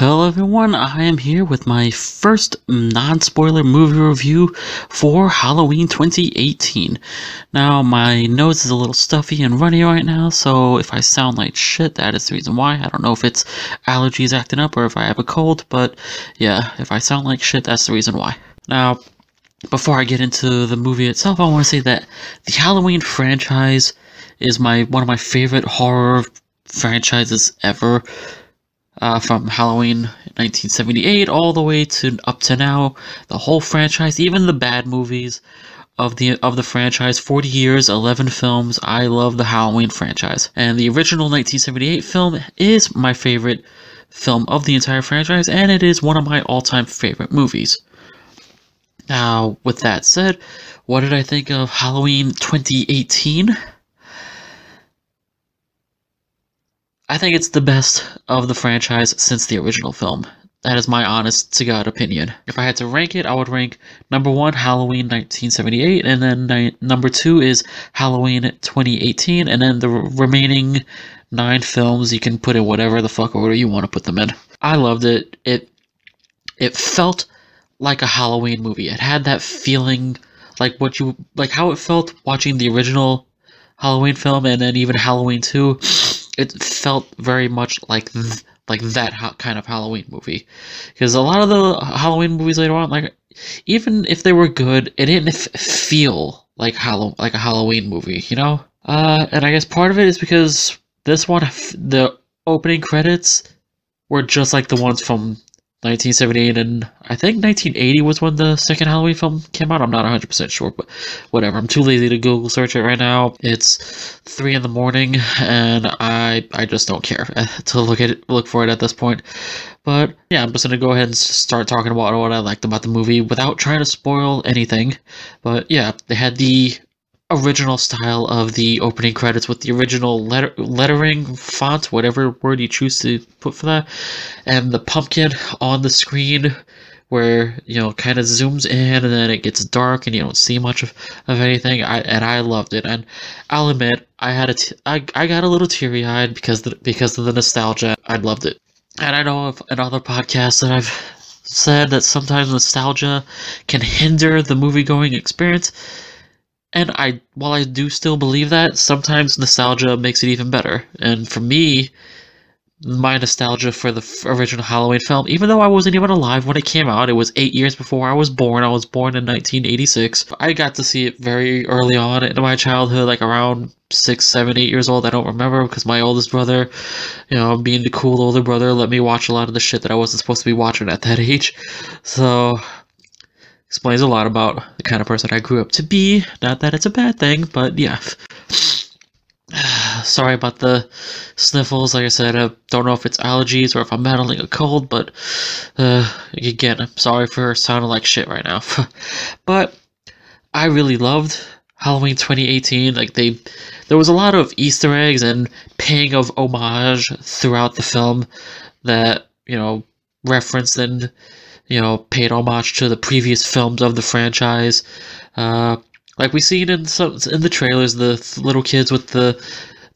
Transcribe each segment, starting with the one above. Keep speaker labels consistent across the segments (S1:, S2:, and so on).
S1: Hello everyone, I am here with my first non-spoiler movie review for Halloween 2018. Now, my nose is a little stuffy and runny right now, so if I sound like shit, that is the reason why. I don't know if it's allergies acting up or if I have a cold, but yeah, if I sound like shit, that's the reason why. Now, before I get into the movie itself, I want to say that the Halloween franchise is my one of my favorite horror franchises ever uh, from Halloween 1978 all the way to up to now. The whole franchise, even the bad movies of the of the franchise, 40 years, 11 films. I love the Halloween franchise, and the original 1978 film is my favorite film of the entire franchise, and it is one of my all-time favorite movies. Now, with that said, what did I think of Halloween 2018? I think it's the best of the franchise since the original film. That is my honest to God opinion. If I had to rank it, I would rank number one Halloween 1978, and then ni- number two is Halloween 2018, and then the remaining nine films you can put in whatever the fuck order you want to put them in. I loved it. It it felt like a Halloween movie. It had that feeling like what you like how it felt watching the original Halloween film, and then even Halloween 2 it felt very much like th- like that ha- kind of Halloween movie. Because a lot of the Halloween movies later on, like even if they were good, it didn't f- feel like Hallow- like a Halloween movie, you know. Uh, and I guess part of it is because this one, the opening credits were just like the ones from 1978 and I think 1980 was when the second Halloween film came out. I'm not 100% sure, but whatever. I'm too lazy to Google search it right now. It's 3 in the morning and I I just don't care to look at it, look for it at this point. But yeah, I'm just to go ahead and start talking about what I liked about the movie without trying to spoil anything. But yeah, they had the original style of the opening credits with the original letter lettering font, whatever word you choose to put for that, and the pumpkin on the screen where you know kind of zooms in and then it gets dark and you don't see much of, of anything. I, and I loved it. And I'll admit I had a t- I, I got a little teary eyed because the, because of the nostalgia. I loved it. And I know of another podcast that I've said that sometimes nostalgia can hinder the movie going experience and I, while I do still believe that, sometimes nostalgia makes it even better. And for me, my nostalgia for the original Halloween film, even though I wasn't even alive when it came out, it was eight years before I was born. I was born in 1986. I got to see it very early on in my childhood, like around six, seven, eight years old. I don't remember because my oldest brother, you know, being the cool older brother, let me watch a lot of the shit that I wasn't supposed to be watching at that age. So explains a lot about the kind of person I grew up to be. Not that it's a bad thing, but yeah. Sorry about the sniffles. Like I said, I don't know if it's allergies or if I'm battling a cold, but uh, again, I'm sorry for sounding like shit right now. but I really loved Halloween 2018. Like they, there was a lot of Easter eggs and paying of homage throughout the film that you know referenced and you know, paid homage to the previous films of the franchise. Uh, like we seen in some in the trailers, the th- little kids with the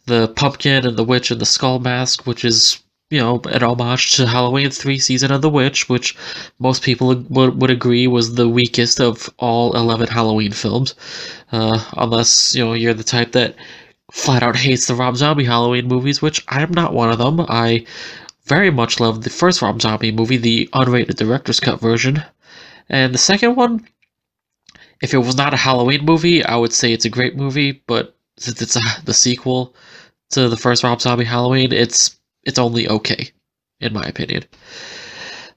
S1: the pumpkin and the witch and the skull mask, which is you know an homage to Halloween three season of the witch, which most people would would agree was the weakest of all eleven Halloween films, uh, unless you know you're the type that flat out hates the Rob Zombie Halloween movies, which I'm not one of them. I very much loved the first Rob Zombie movie, the unrated director's cut version. And the second one, if it was not a Halloween movie, I would say it's a great movie, but since it's a, the sequel to the first Rob Zombie Halloween, it's it's only okay, in my opinion.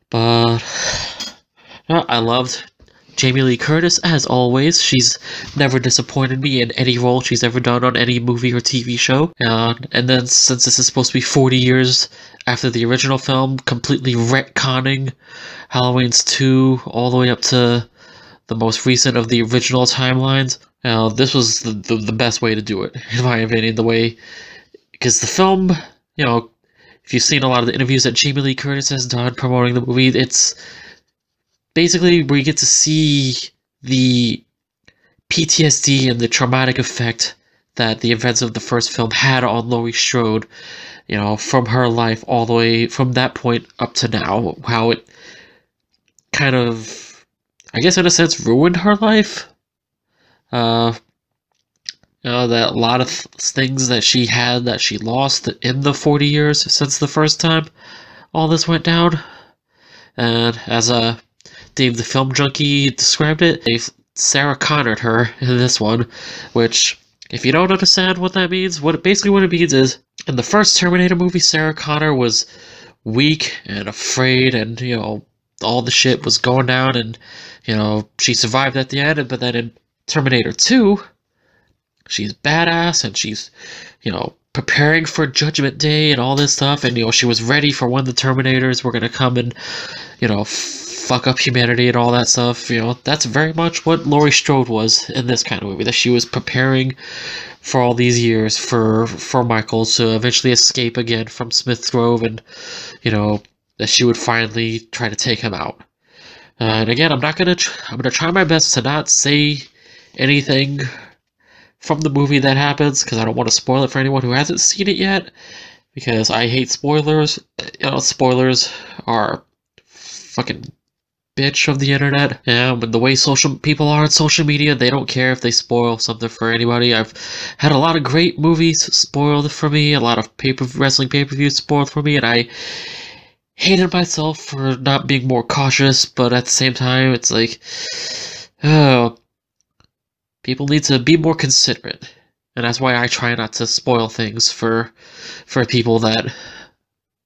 S1: But I loved Jamie Lee Curtis as always. She's never disappointed me in any role she's ever done on any movie or TV show. And then since this is supposed to be 40 years after the original film, completely retconning Halloween's 2 all the way up to the most recent of the original timelines. Uh, this was the, the, the best way to do it, in my opinion. The way, because the film, you know, if you've seen a lot of the interviews that Jamie Lee Curtis has done promoting the movie, it's basically we get to see the PTSD and the traumatic effect that the events of the first film had on Laurie Strode you know, from her life all the way from that point up to now, how it kind of, I guess, in a sense, ruined her life. Uh, you know, that a lot of things that she had that she lost in the 40 years since the first time all this went down. And as uh, Dave the Film Junkie described it, they Sarah Connored her in this one, which, if you don't understand what that means, what basically what it means is in the first Terminator movie, Sarah Connor was weak and afraid, and you know all the shit was going down, and you know she survived at the end. But then in Terminator Two, she's badass and she's you know preparing for Judgment Day and all this stuff, and you know she was ready for when the Terminators were gonna come and you know fuck up humanity and all that stuff. You know that's very much what Laurie Strode was in this kind of movie. That she was preparing for all these years for for Michael to eventually escape again from Smith Grove, and you know that she would finally try to take him out. Uh, and again, I'm not gonna. Tr- I'm gonna try my best to not say anything from the movie that happens because I don't want to spoil it for anyone who hasn't seen it yet. Because I hate spoilers. You know, spoilers are fucking bitch of the internet. Yeah, but the way social people are on social media, they don't care if they spoil something for anybody. I've had a lot of great movies spoiled for me, a lot of paper wrestling pay per views spoiled for me, and I hated myself for not being more cautious. But at the same time, it's like, oh, people need to be more considerate, and that's why I try not to spoil things for for people that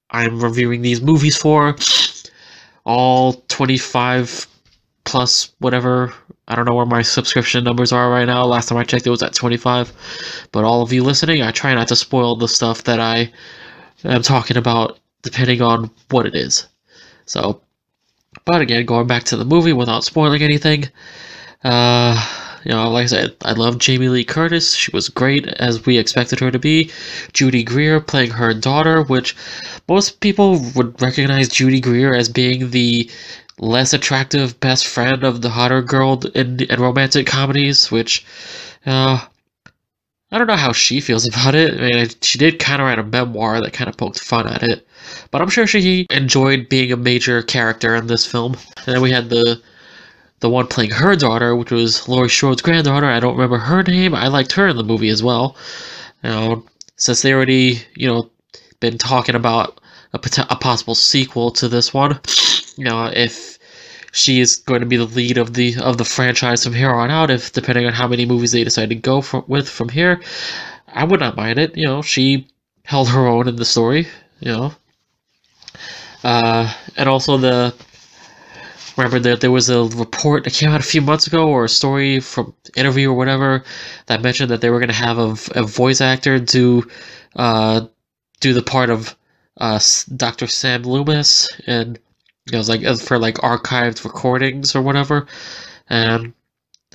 S1: I'm reviewing these movies for all 25 plus whatever. I don't know where my subscription numbers are right now. Last time I checked, it was at 25. But all of you listening, I try not to spoil the stuff that I am talking about, depending on what it is. So, but again, going back to the movie without spoiling anything, uh, you know, like I said, I love Jamie Lee Curtis. She was great as we expected her to be. Judy Greer playing her daughter, which most people would recognize Judy Greer as being the less attractive best friend of the hotter girl in, in romantic comedies, which, uh, I don't know how she feels about it. I mean, she did kind of write a memoir that kind of poked fun at it, but I'm sure she enjoyed being a major character in this film. And then we had the the one playing her daughter, which was Laurie Strode's granddaughter. I don't remember her name. I liked her in the movie as well. Know, since they already, you know, been talking about a, a possible sequel to this one, you know, if she is going to be the lead of the of the franchise from here on out, if depending on how many movies they decide to go for, with from here, I would not mind it. You know, she held her own in the story. You know, uh, and also the remember that there was a report that came out a few months ago or a story from interview or whatever that mentioned that they were going to have a, a, voice actor do uh, do the part of uh, Dr. Sam Loomis and it was like for like archived recordings or whatever and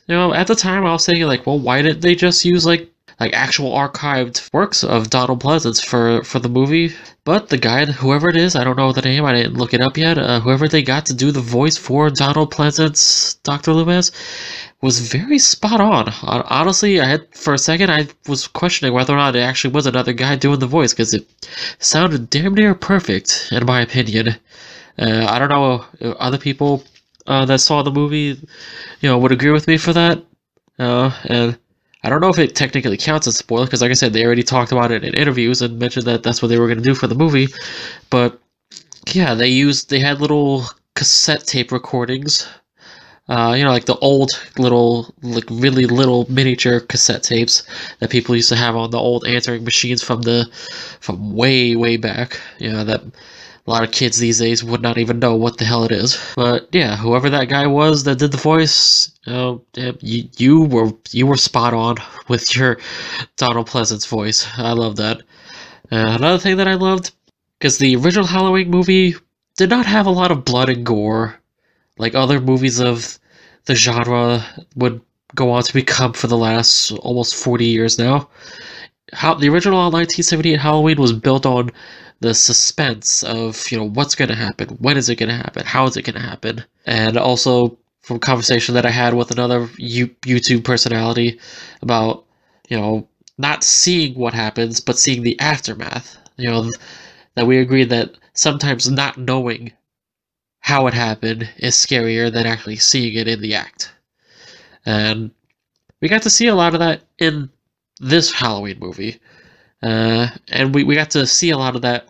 S1: you know at the time I was thinking like well why didn't they just use like like actual archived works of Donald Pleasence for for the movie. But the guy, whoever it is, I don't know the name. I didn't look it up yet. Uh, whoever they got to do the voice for Donald Pleasence, Doctor Loomis, was very spot on. Honestly, I had for a second I was questioning whether or not it actually was another guy doing the voice because it sounded damn near perfect in my opinion. Uh, I don't know other people uh, that saw the movie, you know, would agree with me for that. Uh, and I don't know if it technically counts as spoiler because, like I said, they already talked about it in interviews and mentioned that that's what they were going to do for the movie. But yeah, they used they had little cassette tape recordings. Uh, you know, like the old little, like really little miniature cassette tapes that people used to have on the old answering machines from the, from way, way back. You know, that a lot of kids these days would not even know what the hell it is. But yeah, whoever that guy was that did the voice, you, you, you were you were spot on with your Donald Pleasence voice. I love that. Uh, another thing that I loved, because the original Halloween movie did not have a lot of blood and gore, like other movies of the genre would go on to become for the last almost 40 years now. How the original 1978 Halloween was built on the suspense of you know what's going to happen, when is it going to happen, how is it going to happen, and also from conversation that I had with another YouTube personality about you know not seeing what happens but seeing the aftermath. you know, that we agreed that sometimes not knowing how it happened is scarier than actually seeing it in the act. And we got to see a lot of that in this Halloween movie. Uh, and we, we got to see a lot of that,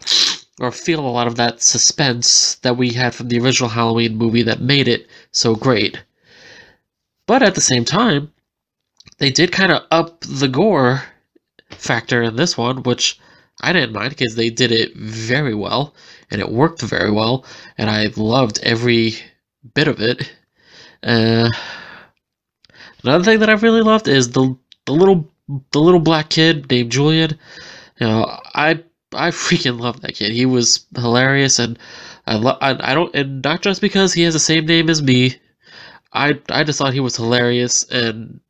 S1: or feel a lot of that suspense that we had from the original Halloween movie that made it so great. But at the same time, they did kind of up the gore factor in this one, which I didn't mind because they did it very well and it worked very well, and I loved every bit of it. Uh, another thing that I really loved is the the little the little black kid named Julian. You know, I I freaking love that kid. He was hilarious, and I love. I, I don't, and not just because he has the same name as me. I I just thought he was hilarious, and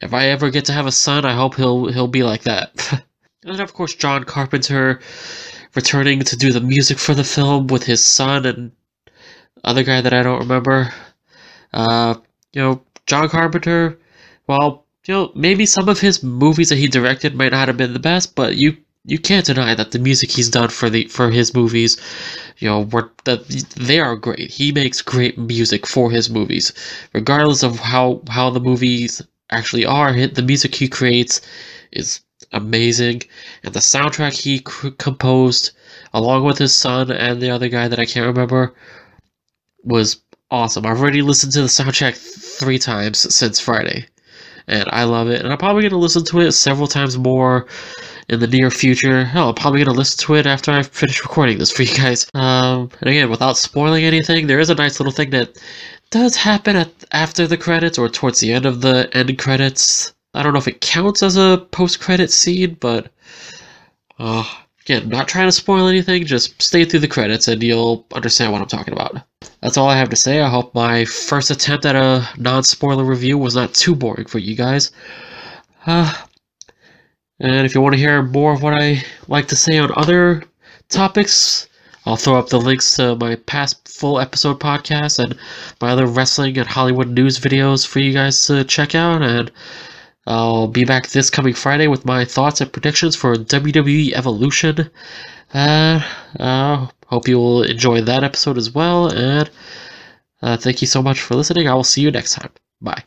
S1: if I ever get to have a son, I hope he'll he'll be like that. and of course, John Carpenter returning to do the music for the film with his son and other guy that I don't remember. Uh, you know, John Carpenter. Well, you know, maybe some of his movies that he directed might not have been the best, but you you can't deny that the music he's done for the for his movies, you know, were that they are great. He makes great music for his movies, regardless of how how the movies actually are. The music he creates is amazing, and the soundtrack he composed, along with his son and the other guy that I can't remember, was awesome. I've already listened to the soundtrack three times since Friday and I love it. And I'm probably going to listen to it several times more in the near future. Hell, I'm probably going to listen to it after I finish recording this for you guys. Um, and again, without spoiling anything, there is a nice little thing that does happen at, after the credits or towards the end of the end credits. I don't know if it counts as a post-credit scene, but uh, again, not trying to spoil anything. Just stay through the credits and you'll understand what I'm talking about. That's all I have to say. I hope my first attempt at a non-spoiler review was not too boring for you guys. Uh, and if you want to hear more of what I like to say on other topics, I'll throw up the links to my past full episode podcast and my other wrestling and Hollywood news videos for you guys to check out. And I'll be back this coming Friday with my thoughts and predictions for WWE Evolution. Uh, uh, hope you will enjoy that episode as well. And uh, thank you so much for listening. I will see you next time. Bye.